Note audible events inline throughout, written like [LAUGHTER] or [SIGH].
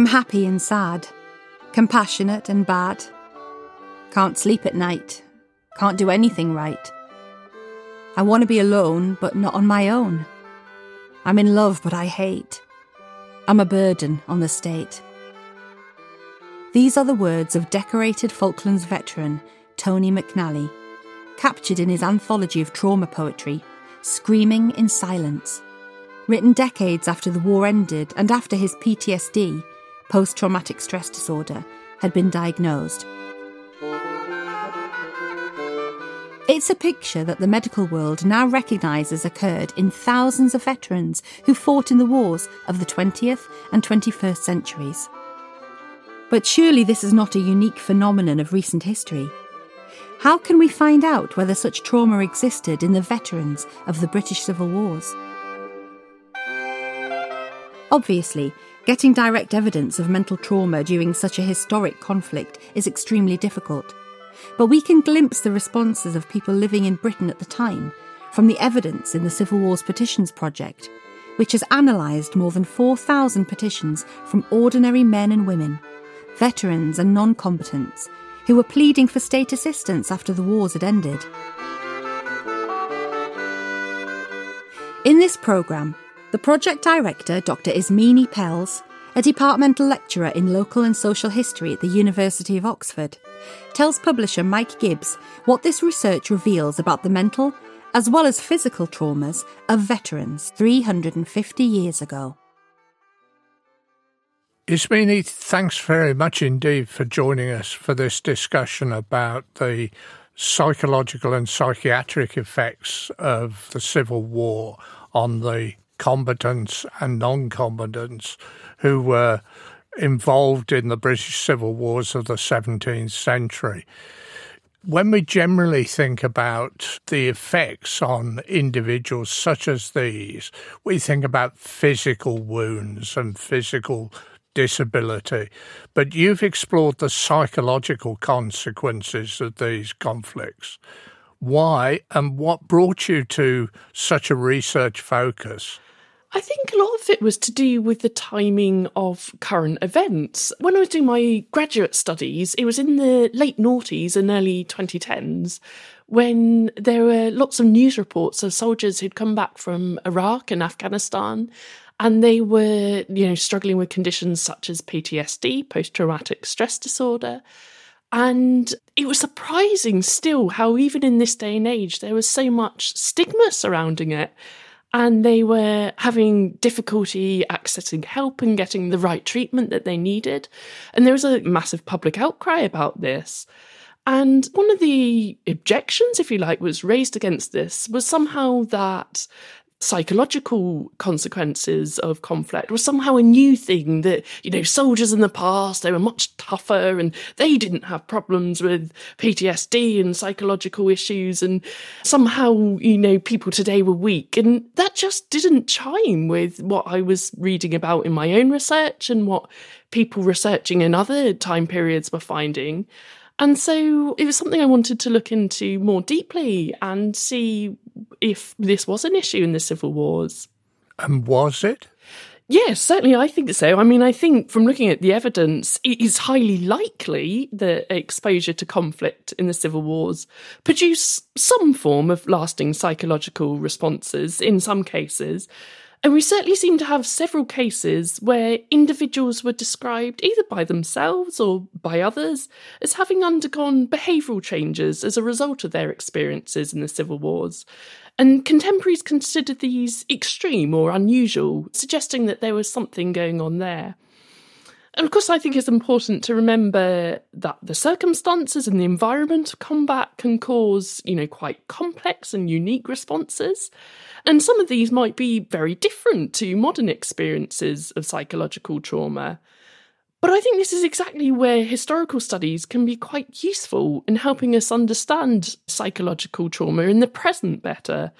I'm happy and sad, compassionate and bad. Can't sleep at night, can't do anything right. I want to be alone, but not on my own. I'm in love, but I hate. I'm a burden on the state. These are the words of decorated Falklands veteran Tony McNally, captured in his anthology of trauma poetry, Screaming in Silence, written decades after the war ended and after his PTSD, post traumatic stress disorder, had been diagnosed. It's a picture that the medical world now recognises occurred in thousands of veterans who fought in the wars of the 20th and 21st centuries. But surely this is not a unique phenomenon of recent history. How can we find out whether such trauma existed in the veterans of the British Civil Wars? Obviously, getting direct evidence of mental trauma during such a historic conflict is extremely difficult but we can glimpse the responses of people living in Britain at the time from the evidence in the Civil Wars Petitions Project, which has analysed more than 4,000 petitions from ordinary men and women, veterans and non combatants, who were pleading for state assistance after the wars had ended. In this programme, the project director, Dr. Ismini Pells, a departmental lecturer in local and social history at the University of Oxford, tells publisher Mike Gibbs what this research reveals about the mental as well as physical traumas of veterans 350 years ago. Ismini, thanks very much indeed for joining us for this discussion about the psychological and psychiatric effects of the Civil War on the combatants and non combatants who were involved in the British civil wars of the 17th century. When we generally think about the effects on individuals such as these, we think about physical wounds and physical disability. But you've explored the psychological consequences of these conflicts. Why and what brought you to such a research focus? I think a lot of it was to do with the timing of current events. When I was doing my graduate studies, it was in the late noughties and early 2010s when there were lots of news reports of soldiers who'd come back from Iraq and Afghanistan and they were, you know, struggling with conditions such as PTSD, post traumatic stress disorder. And it was surprising still how, even in this day and age, there was so much stigma surrounding it and they were having difficulty accessing help and getting the right treatment that they needed. And there was a massive public outcry about this. And one of the objections, if you like, was raised against this was somehow that psychological consequences of conflict was somehow a new thing that, you know, soldiers in the past, they were much tougher and they didn't have problems with PTSD and psychological issues. And somehow, you know, people today were weak. And that just didn't chime with what I was reading about in my own research and what people researching in other time periods were finding. And so it was something I wanted to look into more deeply and see if this was an issue in the civil wars. And was it? Yes, certainly I think so. I mean, I think from looking at the evidence, it is highly likely that exposure to conflict in the civil wars produced some form of lasting psychological responses in some cases, and we certainly seem to have several cases where individuals were described either by themselves or by others as having undergone behavioural changes as a result of their experiences in the civil wars. And contemporaries considered these extreme or unusual, suggesting that there was something going on there. And of course, I think it's important to remember that the circumstances and the environment of combat can cause, you know, quite complex and unique responses. And some of these might be very different to modern experiences of psychological trauma. But I think this is exactly where historical studies can be quite useful in helping us understand psychological trauma in the present better.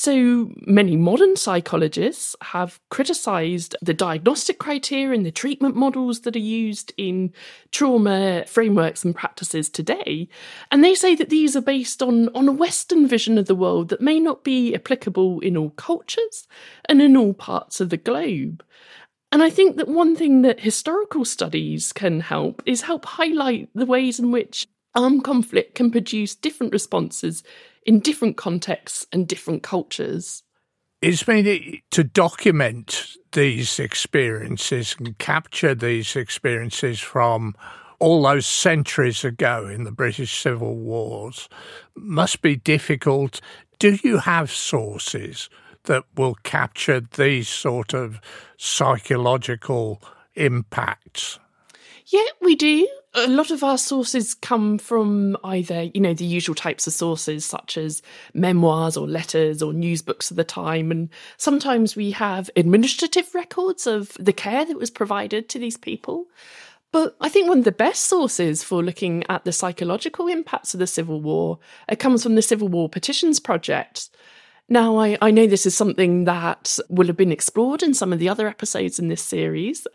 So many modern psychologists have criticised the diagnostic criteria and the treatment models that are used in trauma frameworks and practices today. And they say that these are based on, on a Western vision of the world that may not be applicable in all cultures and in all parts of the globe. And I think that one thing that historical studies can help is help highlight the ways in which armed conflict can produce different responses in different contexts and different cultures. It's been to document these experiences and capture these experiences from all those centuries ago in the British Civil Wars must be difficult. Do you have sources that will capture these sort of psychological impacts? Yeah, we do. A lot of our sources come from either, you know, the usual types of sources such as memoirs or letters or news books of the time. And sometimes we have administrative records of the care that was provided to these people. But I think one of the best sources for looking at the psychological impacts of the Civil War it comes from the Civil War Petitions Project. Now, I, I know this is something that will have been explored in some of the other episodes in this series,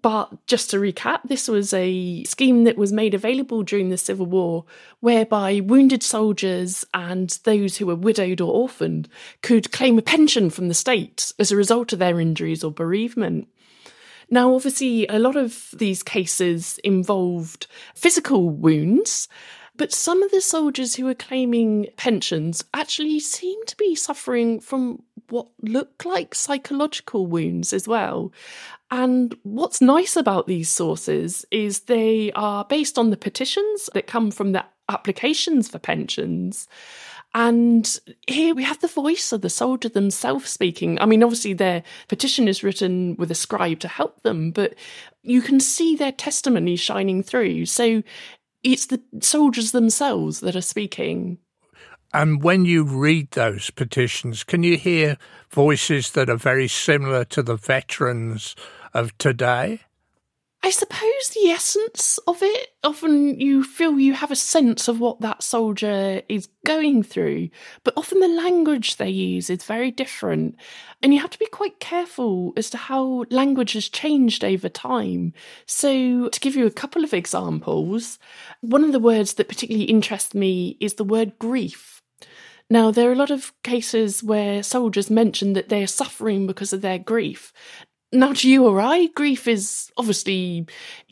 but just to recap, this was a scheme that was made available during the Civil War, whereby wounded soldiers and those who were widowed or orphaned could claim a pension from the state as a result of their injuries or bereavement. Now, obviously, a lot of these cases involved physical wounds, but some of the soldiers who were claiming pensions actually seemed to be suffering from what looked like psychological wounds as well. And what's nice about these sources is they are based on the petitions that come from the applications for pensions. And here we have the voice of the soldier themselves speaking. I mean, obviously, their petition is written with a scribe to help them, but you can see their testimony shining through. So it's the soldiers themselves that are speaking. And when you read those petitions, can you hear voices that are very similar to the veterans of today? I suppose the essence of it, often you feel you have a sense of what that soldier is going through, but often the language they use is very different. And you have to be quite careful as to how language has changed over time. So, to give you a couple of examples, one of the words that particularly interests me is the word grief. Now, there are a lot of cases where soldiers mention that they're suffering because of their grief. Now, to you or I, grief is obviously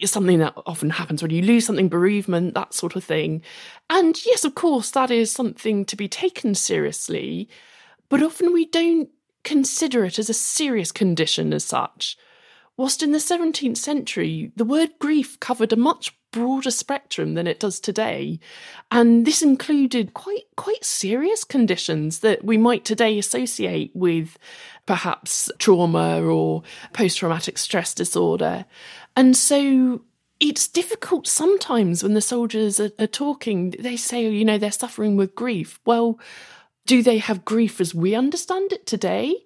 something that often happens when you lose something, bereavement, that sort of thing. And yes, of course, that is something to be taken seriously, but often we don't consider it as a serious condition as such. Whilst in the 17th century, the word grief covered a much broader spectrum than it does today. And this included quite quite serious conditions that we might today associate with perhaps trauma or post traumatic stress disorder. And so it's difficult sometimes when the soldiers are, are, talking, they say, you know, they're suffering with grief. Well, do they have grief as we understand it today?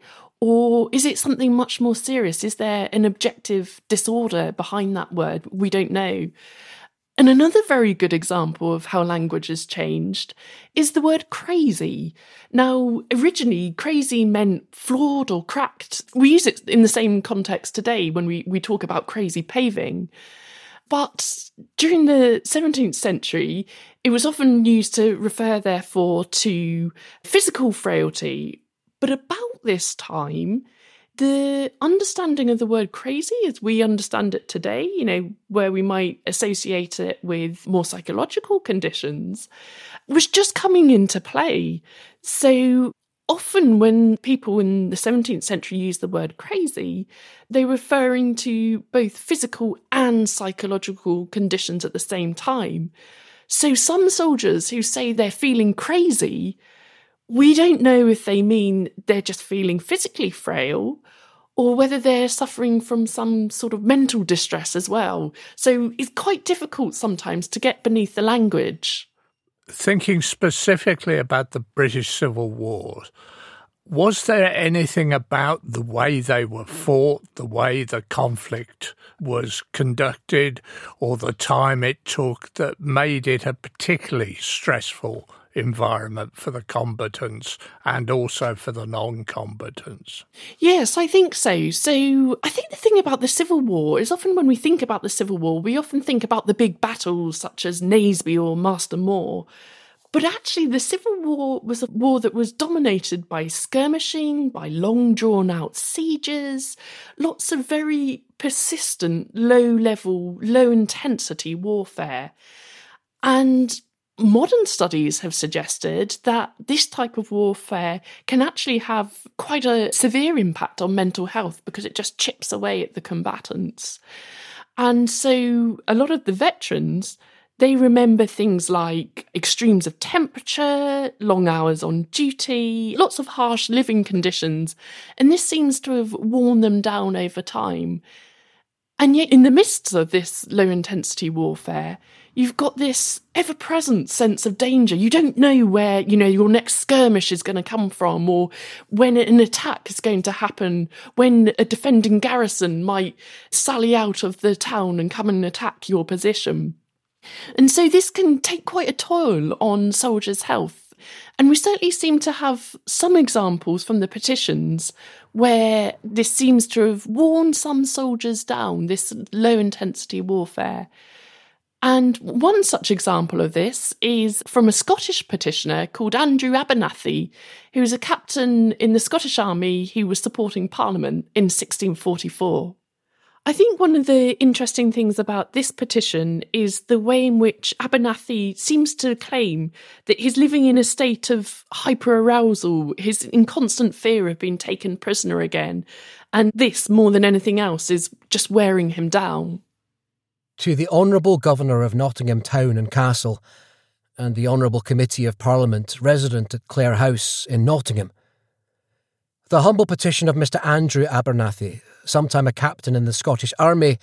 Or is it something much more serious? Is there an objective disorder behind that word? We don't know. And another very good example of how language has changed is the word crazy. Now, originally, crazy meant flawed or cracked. We use it in the same context today when we, we talk about crazy paving. But during the 17th century, it was often used to refer, therefore, to physical frailty. But about this time, the understanding of the word crazy as we understand it today, you know, where we might associate it with more psychological conditions, was just coming into play. So often when people in the 17th century use the word crazy, they're referring to both physical and psychological conditions at the same time. So some soldiers who say they're feeling crazy we don't know if they mean they're just feeling physically frail or whether they're suffering from some sort of mental distress as well. So it's quite difficult sometimes to get beneath the language. Thinking specifically about the British Civil War, was there anything about the way they were fought, the way the conflict was conducted, or the time it took that made it a particularly stressful environment for the combatants and also for the non combatants? Yes, I think so. So I think the thing about the Civil War is often when we think about the Civil War, we often think about the big battles such as Naseby or Marston Moor. But actually, the Civil War was a war that was dominated by skirmishing, by long drawn out sieges, lots of very persistent, low level, low intensity warfare. And modern studies have suggested that this type of warfare can actually have quite a severe impact on mental health because it just chips away at the combatants. And so a lot of the veterans they remember things like extremes of temperature, long hours on duty, lots of harsh living conditions, and this seems to have worn them down over time. And yet, in the midst of this low intensity warfare, you've got this ever present sense of danger. You don't know where, you know, your next skirmish is going to come from or when an attack is going to happen, when a defending garrison might sally out of the town and come and attack your position. And so this can take quite a toll on soldiers' health. And we certainly seem to have some examples from the petitions where this seems to have worn some soldiers down, this low intensity warfare. And one such example of this is from a Scottish petitioner called Andrew Abernethy, who was a captain in the Scottish Army who was supporting Parliament in 1644. I think one of the interesting things about this petition is the way in which Abernethy seems to claim that he's living in a state of hyperarousal, he's in constant fear of being taken prisoner again, and this, more than anything else, is just wearing him down. To the Honourable Governor of Nottingham Town and Castle, and the Honourable Committee of Parliament resident at Clare House in Nottingham, the humble petition of Mr. Andrew Abernethy, sometime a captain in the Scottish Army,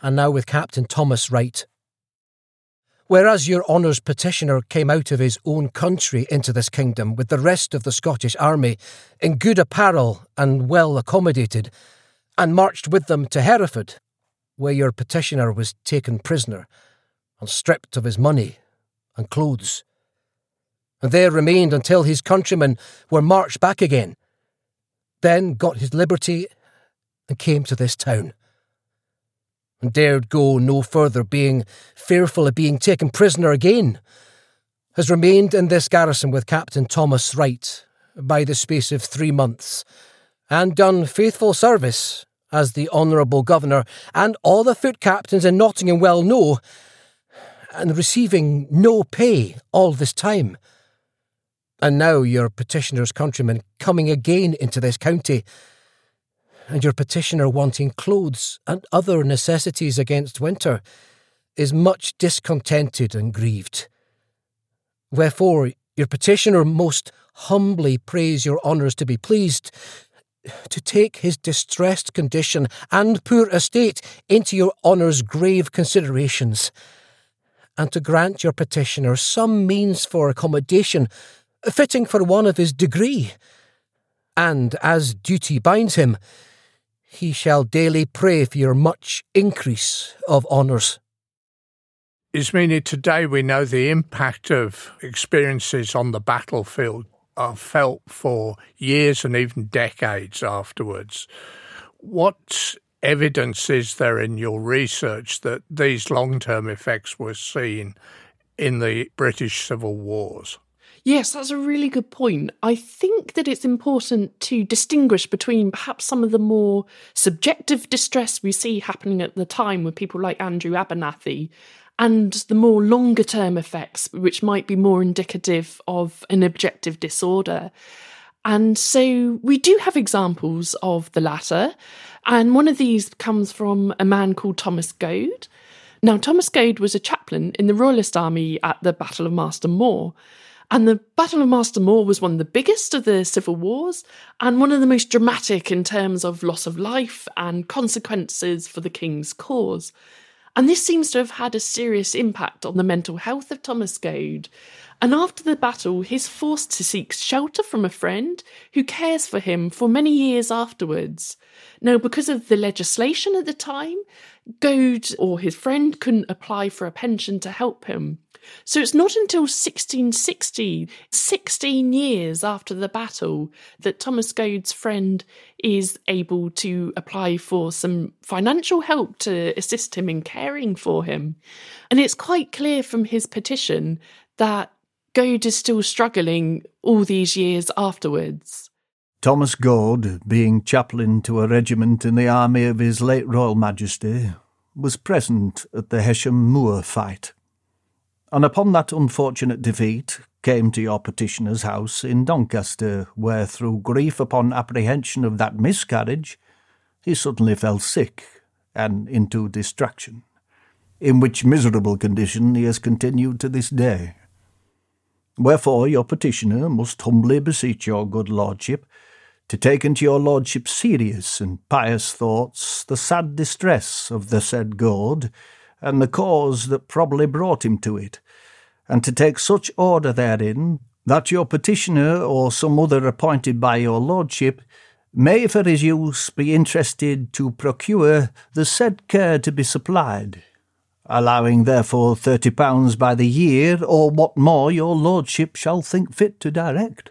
and now with Captain Thomas Wright. Whereas your honour's petitioner came out of his own country into this kingdom with the rest of the Scottish Army, in good apparel and well accommodated, and marched with them to Hereford, where your petitioner was taken prisoner, and stripped of his money and clothes, and there remained until his countrymen were marched back again then got his liberty and came to this town. And dared go no further, being fearful of being taken prisoner again. Has remained in this garrison with Captain Thomas Wright by the space of three months, and done faithful service, as the Honourable Governor and all the foot captains in Nottingham well know, and receiving no pay all this time. And now your petitioner's countrymen coming again into this county, and your petitioner wanting clothes and other necessities against winter, is much discontented and grieved. Wherefore, your petitioner most humbly prays your honours to be pleased to take his distressed condition and poor estate into your honour's grave considerations, and to grant your petitioner some means for accommodation fitting for one of his degree. And as duty binds him, he shall daily pray for your much increase of honours. Ismini, today we know the impact of experiences on the battlefield are felt for years and even decades afterwards. What evidence is there in your research that these long term effects were seen in the British Civil Wars? Yes, that's a really good point. I think that it's important to distinguish between perhaps some of the more subjective distress we see happening at the time with people like Andrew Abernethy and the more longer term effects, which might be more indicative of an objective disorder. And so we do have examples of the latter. And one of these comes from a man called Thomas Goad. Now, Thomas Goad was a chaplain in the Royalist Army at the Battle of Marston Moor. And the Battle of Marston Moor was one of the biggest of the civil wars and one of the most dramatic in terms of loss of life and consequences for the king's cause. And this seems to have had a serious impact on the mental health of Thomas Goad. And after the battle, he's forced to seek shelter from a friend who cares for him for many years afterwards. Now, because of the legislation at the time, Goad or his friend couldn't apply for a pension to help him. So it's not until 1660, 16 years after the battle, that Thomas Goad's friend is able to apply for some financial help to assist him in caring for him. And it's quite clear from his petition that Goad is still struggling all these years afterwards. Thomas Goad, being chaplain to a regiment in the army of His late Royal Majesty, was present at the Hesham Moor fight. And upon that unfortunate defeat, came to your petitioner's house in Doncaster, where through grief upon apprehension of that miscarriage, he suddenly fell sick and into distraction, in which miserable condition he has continued to this day. Wherefore your petitioner must humbly beseech your good lordship to take into your lordship's serious and pious thoughts the sad distress of the said Goad, and the cause that probably brought him to it, and to take such order therein that your petitioner or some other appointed by your lordship may for his use be interested to procure the said care to be supplied, allowing therefore thirty pounds by the year, or what more your lordship shall think fit to direct.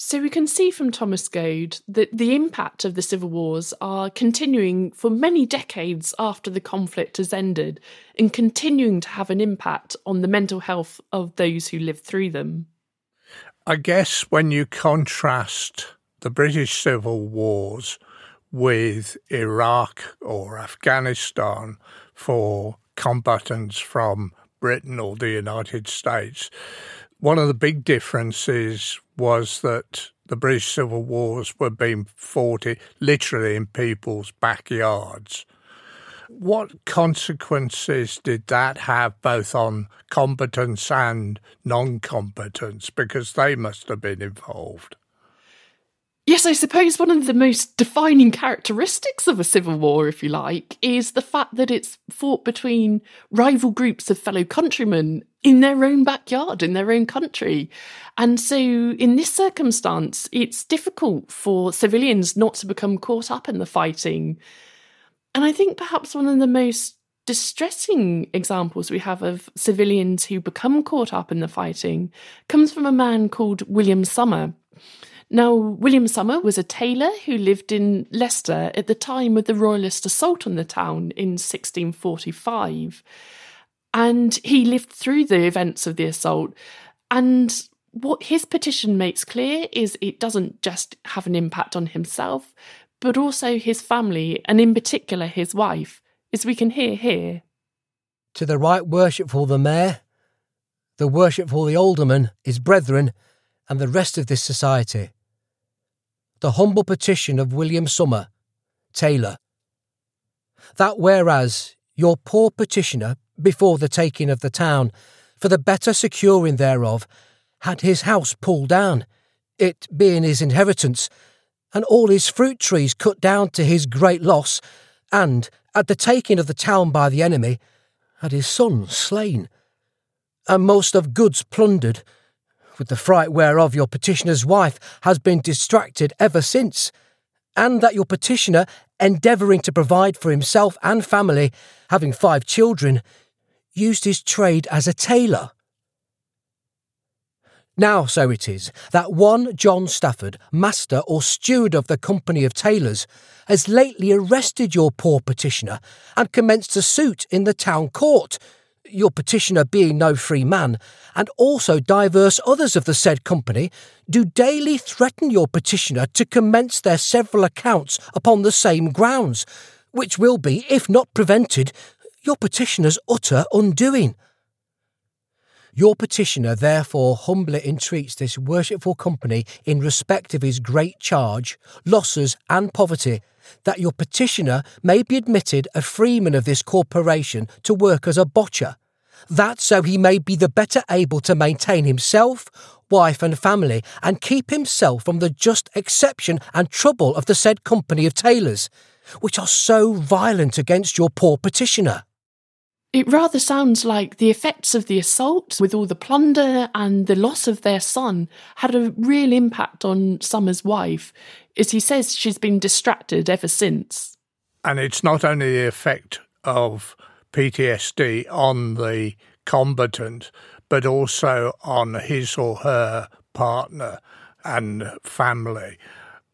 So we can see from Thomas Goad that the impact of the civil wars are continuing for many decades after the conflict has ended and continuing to have an impact on the mental health of those who lived through them. I guess when you contrast the British civil wars with Iraq or Afghanistan for combatants from Britain or the United States, one of the big differences was that the British civil wars were being fought literally in people's backyards. What consequences did that have both on combatants and non combatants? Because they must have been involved. Yes, I suppose one of the most defining characteristics of a civil war, if you like, is the fact that it's fought between rival groups of fellow countrymen in their own backyard, in their own country. And so, in this circumstance, it's difficult for civilians not to become caught up in the fighting. And I think perhaps one of the most distressing examples we have of civilians who become caught up in the fighting comes from a man called William Summer. Now, William Summer was a tailor who lived in Leicester at the time of the Royalist assault on the town in 1645. And he lived through the events of the assault. And what his petition makes clear is it doesn't just have an impact on himself, but also his family, and in particular his wife, as we can hear here. To the right worshipful the mayor, the worshipful the alderman, his brethren, and the rest of this society the humble petition of William Somer, Taylor. That whereas your poor petitioner, before the taking of the town, for the better securing thereof, had his house pulled down, it being his inheritance, and all his fruit trees cut down to his great loss, and, at the taking of the town by the enemy, had his son slain, and most of goods plundered, with the fright whereof your petitioner's wife has been distracted ever since, and that your petitioner, endeavouring to provide for himself and family, having five children, used his trade as a tailor. Now, so it is that one John Stafford, master or steward of the Company of Tailors, has lately arrested your poor petitioner and commenced a suit in the town court your petitioner being no free man, and also divers others of the said company, do daily threaten your petitioner to commence their several accounts upon the same grounds, which will be, if not prevented, your petitioner's utter undoing. Your petitioner therefore humbly entreats this worshipful company in respect of his great charge, losses, and poverty, that your petitioner may be admitted a freeman of this corporation to work as a botcher, that so he may be the better able to maintain himself, wife, and family, and keep himself from the just exception and trouble of the said company of tailors, which are so violent against your poor petitioner. It rather sounds like the effects of the assault, with all the plunder and the loss of their son, had a real impact on Summer's wife. As he says, she's been distracted ever since. And it's not only the effect of PTSD on the combatant, but also on his or her partner and family.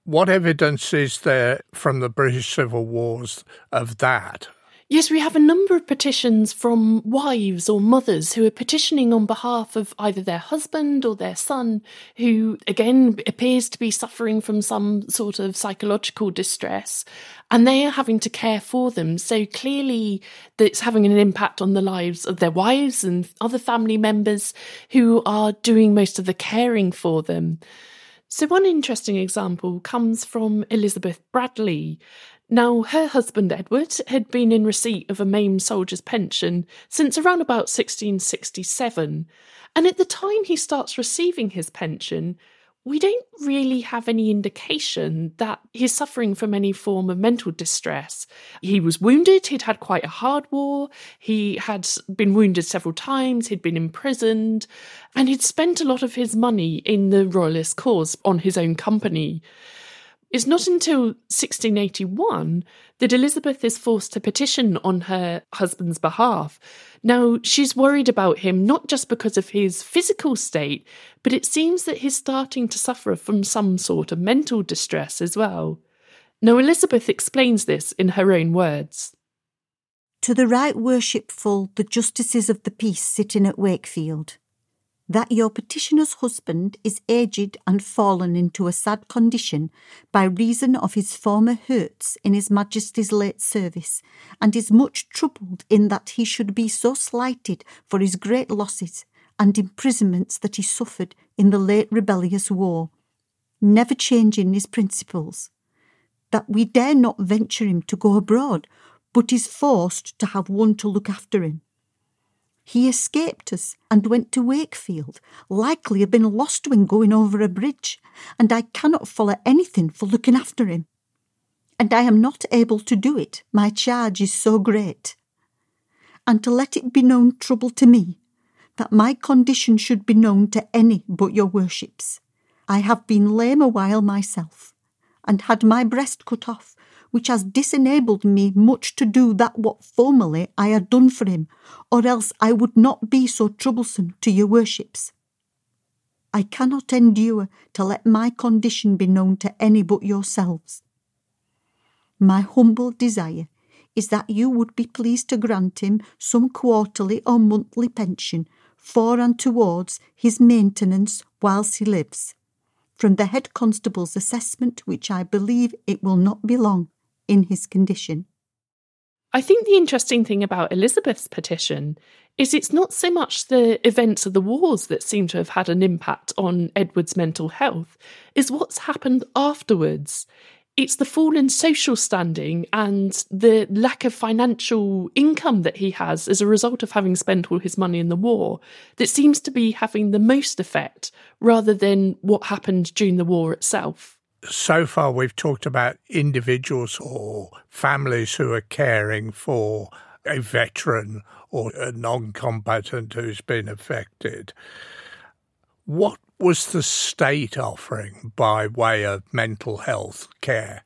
What evidence is there from the British Civil Wars of that? Yes, we have a number of petitions from wives or mothers who are petitioning on behalf of either their husband or their son, who again appears to be suffering from some sort of psychological distress, and they are having to care for them. So clearly, that's having an impact on the lives of their wives and other family members who are doing most of the caring for them. So, one interesting example comes from Elizabeth Bradley. Now, her husband Edward had been in receipt of a maimed soldier's pension since around about 1667, and at the time he starts receiving his pension, we don't really have any indication that he's suffering from any form of mental distress. He was wounded, he'd had quite a hard war, he had been wounded several times, he'd been imprisoned, and he'd spent a lot of his money in the Royalist cause on his own company. It's not until 1681 that Elizabeth is forced to petition on her husband's behalf. Now, she's worried about him not just because of his physical state, but it seems that he's starting to suffer from some sort of mental distress as well. Now, Elizabeth explains this in her own words. To the right worshipful, the justices of the peace sitting at Wakefield that your petitioner's husband is aged and fallen into a sad condition by reason of his former hurts in his Majesty's late service, and is much troubled in that he should be so slighted for his great losses and imprisonments that he suffered in the late rebellious war, never changing his principles, that we dare not venture him to go abroad, but is forced to have one to look after him he escaped us and went to Wakefield, likely had been lost when going over a bridge, and I cannot follow anything for looking after him. And I am not able to do it, my charge is so great. And to let it be known trouble to me, that my condition should be known to any but your worships. I have been lame a while myself, and had my breast cut off, which has disenabled me much to do that what formerly I had done for him, or else I would not be so troublesome to your worships. I cannot endure to let my condition be known to any but yourselves. My humble desire is that you would be pleased to grant him some quarterly or monthly pension for and towards his maintenance whilst he lives, from the head constable's assessment, which I believe it will not be long in his condition. I think the interesting thing about Elizabeth's petition is it's not so much the events of the wars that seem to have had an impact on Edward's mental health, is what's happened afterwards. It's the fall in social standing and the lack of financial income that he has as a result of having spent all his money in the war that seems to be having the most effect rather than what happened during the war itself so far we've talked about individuals or families who are caring for a veteran or a non combatant who's been affected. What was the state offering by way of mental health care?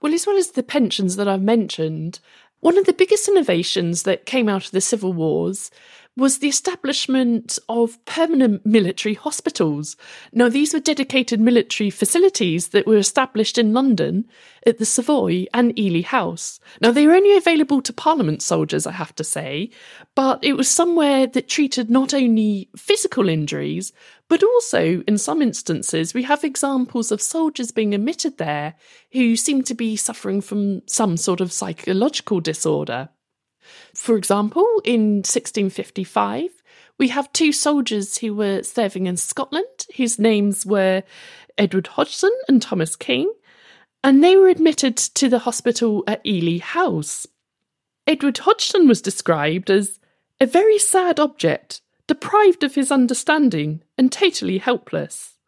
Well, as well as the pensions that I've mentioned, one of the biggest innovations that came out of the civil wars was the establishment of permanent military hospitals. Now, these were dedicated military facilities that were established in London at the Savoy and Ely House. Now, they were only available to Parliament soldiers, I have to say, but it was somewhere that treated not only physical injuries, but also, in some instances, we have examples of soldiers being admitted there who seem to be suffering from some sort of psychological disorder. For example, in 1655, we have two soldiers who were serving in Scotland, whose names were Edward Hodgson and Thomas King, and they were admitted to the hospital at Ely House. Edward Hodgson was described as a very sad object, deprived of his understanding and totally helpless,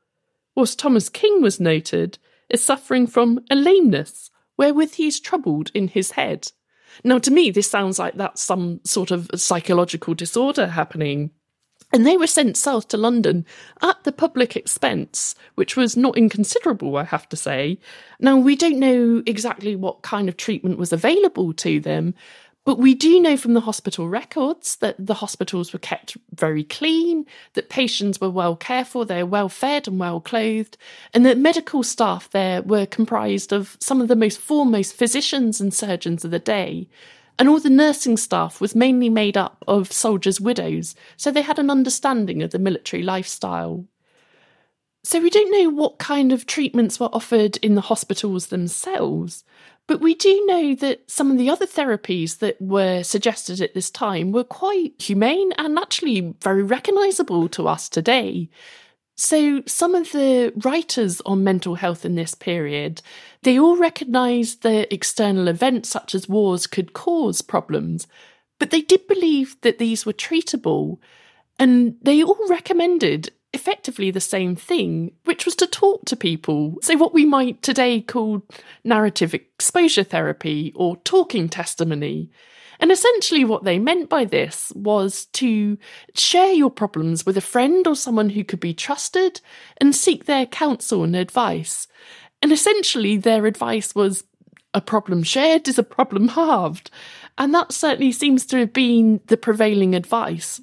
whilst Thomas King was noted as suffering from a lameness wherewith he is troubled in his head. Now, to me, this sounds like that's some sort of psychological disorder happening. And they were sent south to London at the public expense, which was not inconsiderable, I have to say. Now, we don't know exactly what kind of treatment was available to them, but we do know from the hospital records that the hospitals were kept very clean, that patients were well cared for, they were well fed and well clothed, and that medical staff there were comprised of some of the most foremost physicians and surgeons of the day. and all the nursing staff was mainly made up of soldiers' widows, so they had an understanding of the military lifestyle. So we don't know what kind of treatments were offered in the hospitals themselves, but we do know that some of the other therapies that were suggested at this time were quite humane and actually very recognisable to us today. So, some of the writers on mental health in this period, they all recognised that external events such as wars could cause problems, but they did believe that these were treatable, and they all recommended effectively the same thing, which was to talk to people. So, what we might today call narrative exposure therapy or talking testimony. And essentially, what they meant by this was to share your problems with a friend or someone who could be trusted and seek their counsel and advice. And essentially, their advice was a problem shared is a problem halved. And that certainly seems to have been the prevailing advice.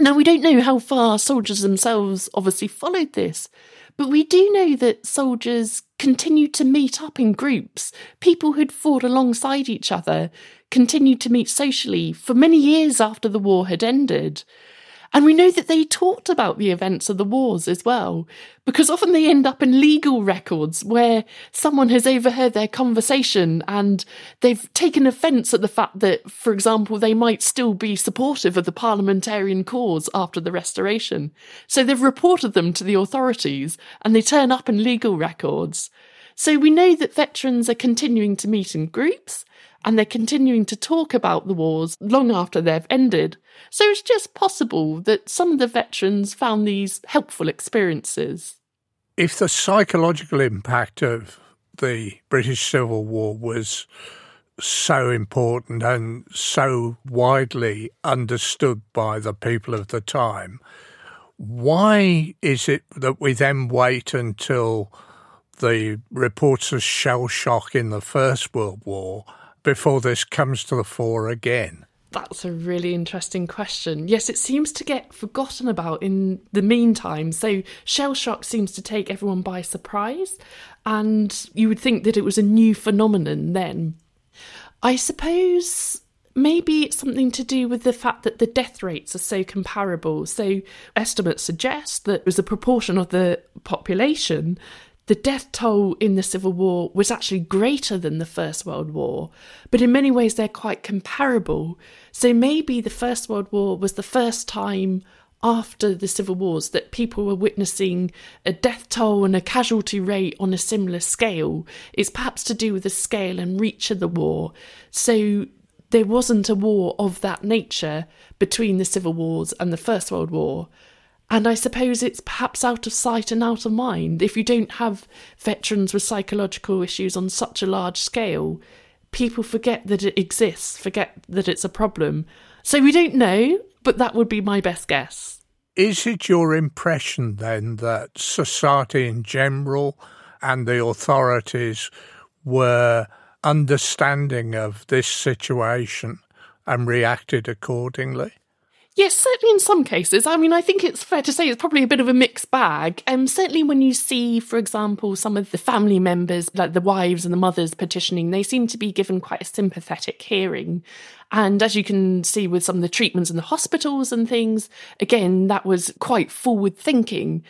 Now, we don't know how far soldiers themselves obviously followed this, but we do know that soldiers continued to meet up in groups. People who'd fought alongside each other continued to meet socially for many years after the war had ended. And we know that they talked about the events of the wars as well, because often they end up in legal records where someone has overheard their conversation and they've taken offence at the fact that, for example, they might still be supportive of the parliamentarian cause after the restoration. So they've reported them to the authorities and they turn up in legal records. So we know that veterans are continuing to meet in groups and they're continuing to talk about the wars long after they've ended. So it's just possible that some of the veterans found these helpful experiences. If the psychological impact of the British Civil War was so important and so widely understood by the people of the time, why is it that we then wait until the reports of shell shock in the First World War before this comes to the fore again? That's a really interesting question. Yes, it seems to get forgotten about in the meantime. So, shell shock seems to take everyone by surprise, and you would think that it was a new phenomenon then. I suppose maybe it's something to do with the fact that the death rates are so comparable. So, estimates suggest that as a proportion of the population, the death toll in the Civil War was actually greater than the First World War, but in many ways they're quite comparable. So maybe the First World War was the first time after the civil wars that people were witnessing a death toll and a casualty rate on a similar scale. It's perhaps to do with the scale and reach of the war. So there wasn't a war of that nature between the civil wars and the First World War. And I suppose it's perhaps out of sight and out of mind. If you don't have veterans with psychological issues on such a large scale, people forget that it exists, forget that it's a problem. So we don't know, but that would be my best guess. Is it your impression then that society in general and the authorities were understanding of this situation and reacted accordingly? Yes, certainly in some cases. I mean, I think it's fair to say it's probably a bit of a mixed bag. Um, certainly when you see, for example, some of the family members, like the wives and the mothers petitioning, they seem to be given quite a sympathetic hearing. And as you can see with some of the treatments in the hospitals and things, again, that was quite forward thinking.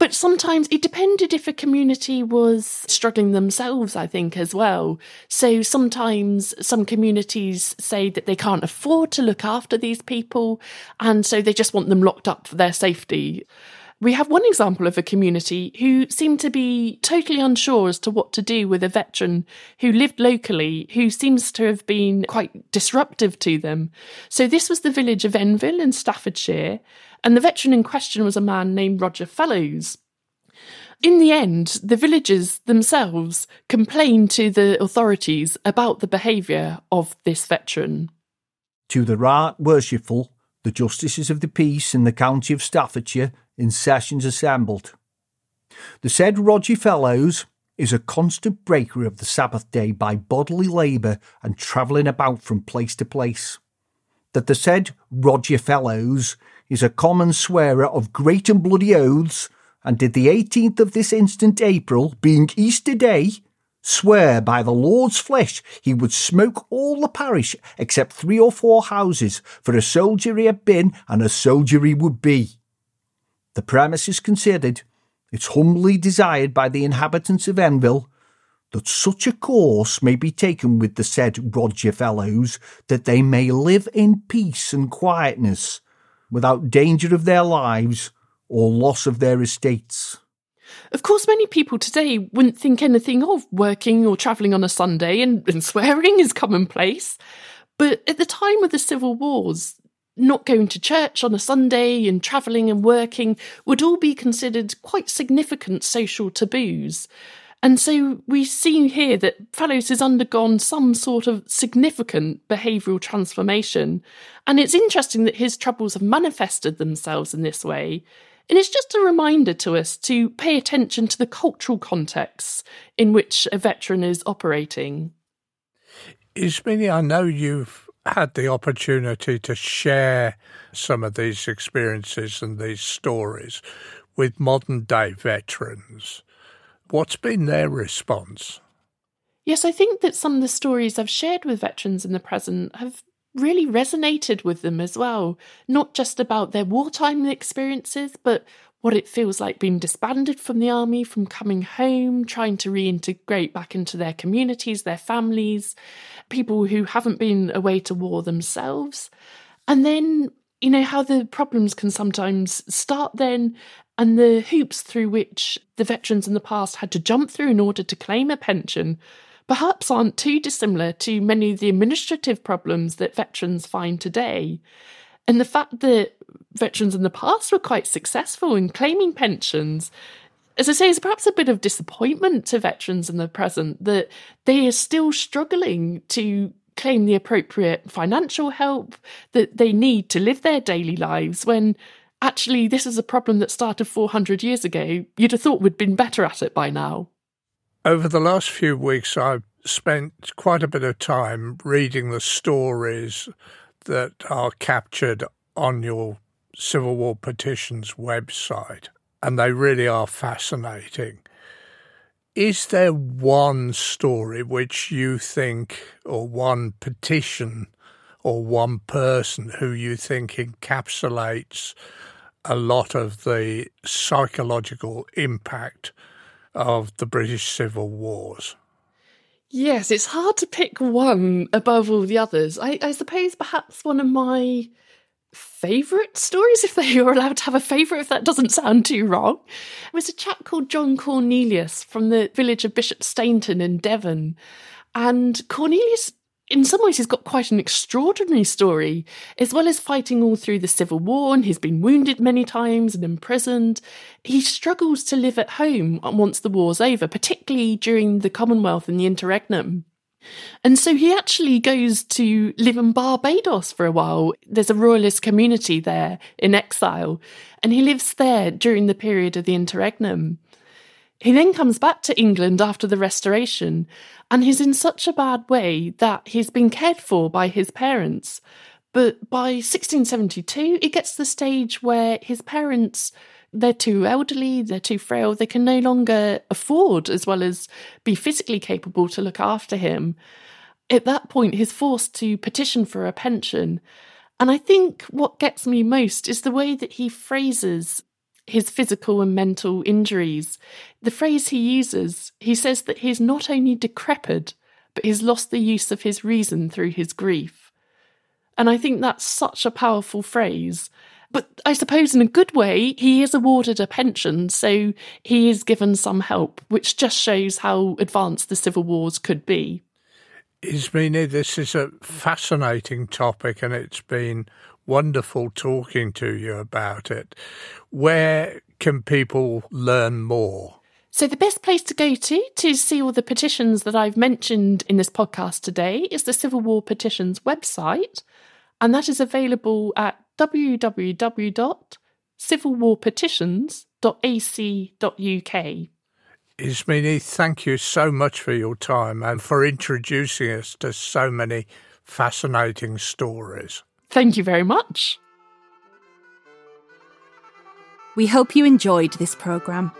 But sometimes it depended if a community was struggling themselves, I think, as well. So sometimes some communities say that they can't afford to look after these people, and so they just want them locked up for their safety. We have one example of a community who seemed to be totally unsure as to what to do with a veteran who lived locally, who seems to have been quite disruptive to them. So, this was the village of Enville in Staffordshire, and the veteran in question was a man named Roger Fellows. In the end, the villagers themselves complained to the authorities about the behaviour of this veteran. To the right worshipful, the Justices of the Peace in the County of Staffordshire in sessions assembled. The said Roger Fellows is a constant breaker of the Sabbath day by bodily labour and travelling about from place to place. That the said Roger Fellows is a common swearer of great and bloody oaths, and did the 18th of this instant April, being Easter Day, swear by the Lord's flesh he would smoke all the parish except three or four houses, for a soldier he had been and a soldier he would be. The premise is considered, it's humbly desired by the inhabitants of Enville, that such a course may be taken with the said Roger Fellows, that they may live in peace and quietness, without danger of their lives or loss of their estates. Of course, many people today wouldn't think anything of working or travelling on a Sunday, and, and swearing is commonplace. But at the time of the civil wars, not going to church on a Sunday and travelling and working would all be considered quite significant social taboos. And so we see here that Fellows has undergone some sort of significant behavioural transformation. And it's interesting that his troubles have manifested themselves in this way. And it's just a reminder to us to pay attention to the cultural contexts in which a veteran is operating. Ismini, I know you've had the opportunity to share some of these experiences and these stories with modern day veterans. What's been their response? Yes, I think that some of the stories I've shared with veterans in the present have really resonated with them as well. Not just about their wartime experiences, but what it feels like being disbanded from the army, from coming home, trying to reintegrate back into their communities, their families, people who haven't been away to war themselves. And then, you know, how the problems can sometimes start then and the hoops through which the veterans in the past had to jump through in order to claim a pension perhaps aren't too dissimilar to many of the administrative problems that veterans find today. And the fact that veterans in the past were quite successful in claiming pensions, as I say, is perhaps a bit of disappointment to veterans in the present that they are still struggling to claim the appropriate financial help that they need to live their daily lives when actually, this is a problem that started 400 years ago. You'd have thought we'd been better at it by now. Over the last few weeks, I've spent quite a bit of time reading the stories that are captured on your Civil War Petitions website, and they really are fascinating. Is there one story which you think, or one petition, or one person who you think encapsulates a lot of the psychological impact of the British Civil Wars. Yes, it's hard to pick one above all the others. I, I suppose perhaps one of my favourite stories, [LAUGHS] if they are allowed to have a favourite, if that doesn't sound too wrong, was a chap called John Cornelius from the village of Bishopsteignton in Devon. And Cornelius in some ways, he's got quite an extraordinary story. As well as fighting all through the Civil War, and he's been wounded many times and imprisoned, he struggles to live at home once the war's over, particularly during the Commonwealth and the interregnum. And so he actually goes to live in Barbados for a while. There's a royalist community there in exile, and he lives there during the period of the interregnum. He then comes back to England after the Restoration, and he's in such a bad way that he's been cared for by his parents. But by 1672, it gets to the stage where his parents they're too elderly, they're too frail, they can no longer afford as well as be physically capable to look after him. At that point, he's forced to petition for a pension. And I think what gets me most is the way that he phrases his physical and mental injuries. The phrase he uses, he says that he's not only decrepit, but he's lost the use of his reason through his grief. And I think that's such a powerful phrase. But I suppose in a good way, he is awarded a pension, so he is given some help, which just shows how advanced the civil wars could be. Ismini, this is a fascinating topic, and it's been wonderful talking to you about it. Where can people learn more? So, the best place to go to to see all the petitions that I've mentioned in this podcast today is the Civil War Petitions website, and that is available at www.civilwarpetitions.ac.uk. Ismini, thank you so much for your time and for introducing us to so many fascinating stories. Thank you very much. We hope you enjoyed this programme.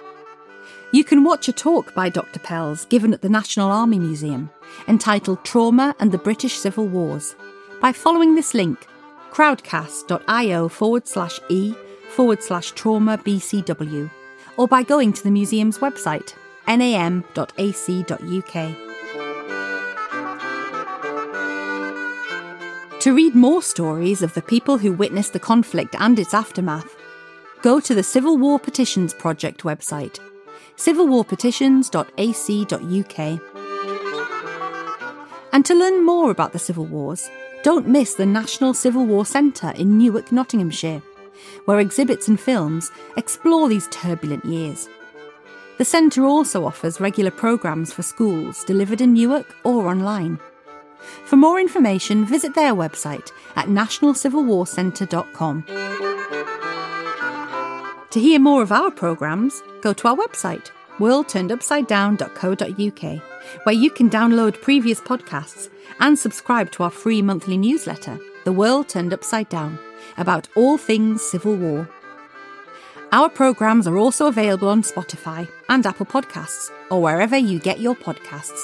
You can watch a talk by Dr. Pells given at the National Army Museum entitled Trauma and the British Civil Wars by following this link crowdcast.io forward slash e forward slash trauma BCW or by going to the museum's website nam.ac.uk. To read more stories of the people who witnessed the conflict and its aftermath, go to the Civil War Petitions Project website civilwarpetitions.ac.uk. And to learn more about the Civil Wars, don't miss the National Civil War Centre in Newark, Nottinghamshire, where exhibits and films explore these turbulent years. The centre also offers regular programmes for schools delivered in Newark or online. For more information, visit their website at nationalcivilwarcentre.com. To hear more of our programmes, go to our website, worldturnedupsidedown.co.uk, where you can download previous podcasts and subscribe to our free monthly newsletter, The World Turned Upside Down, about all things Civil War. Our programmes are also available on Spotify and Apple Podcasts, or wherever you get your podcasts.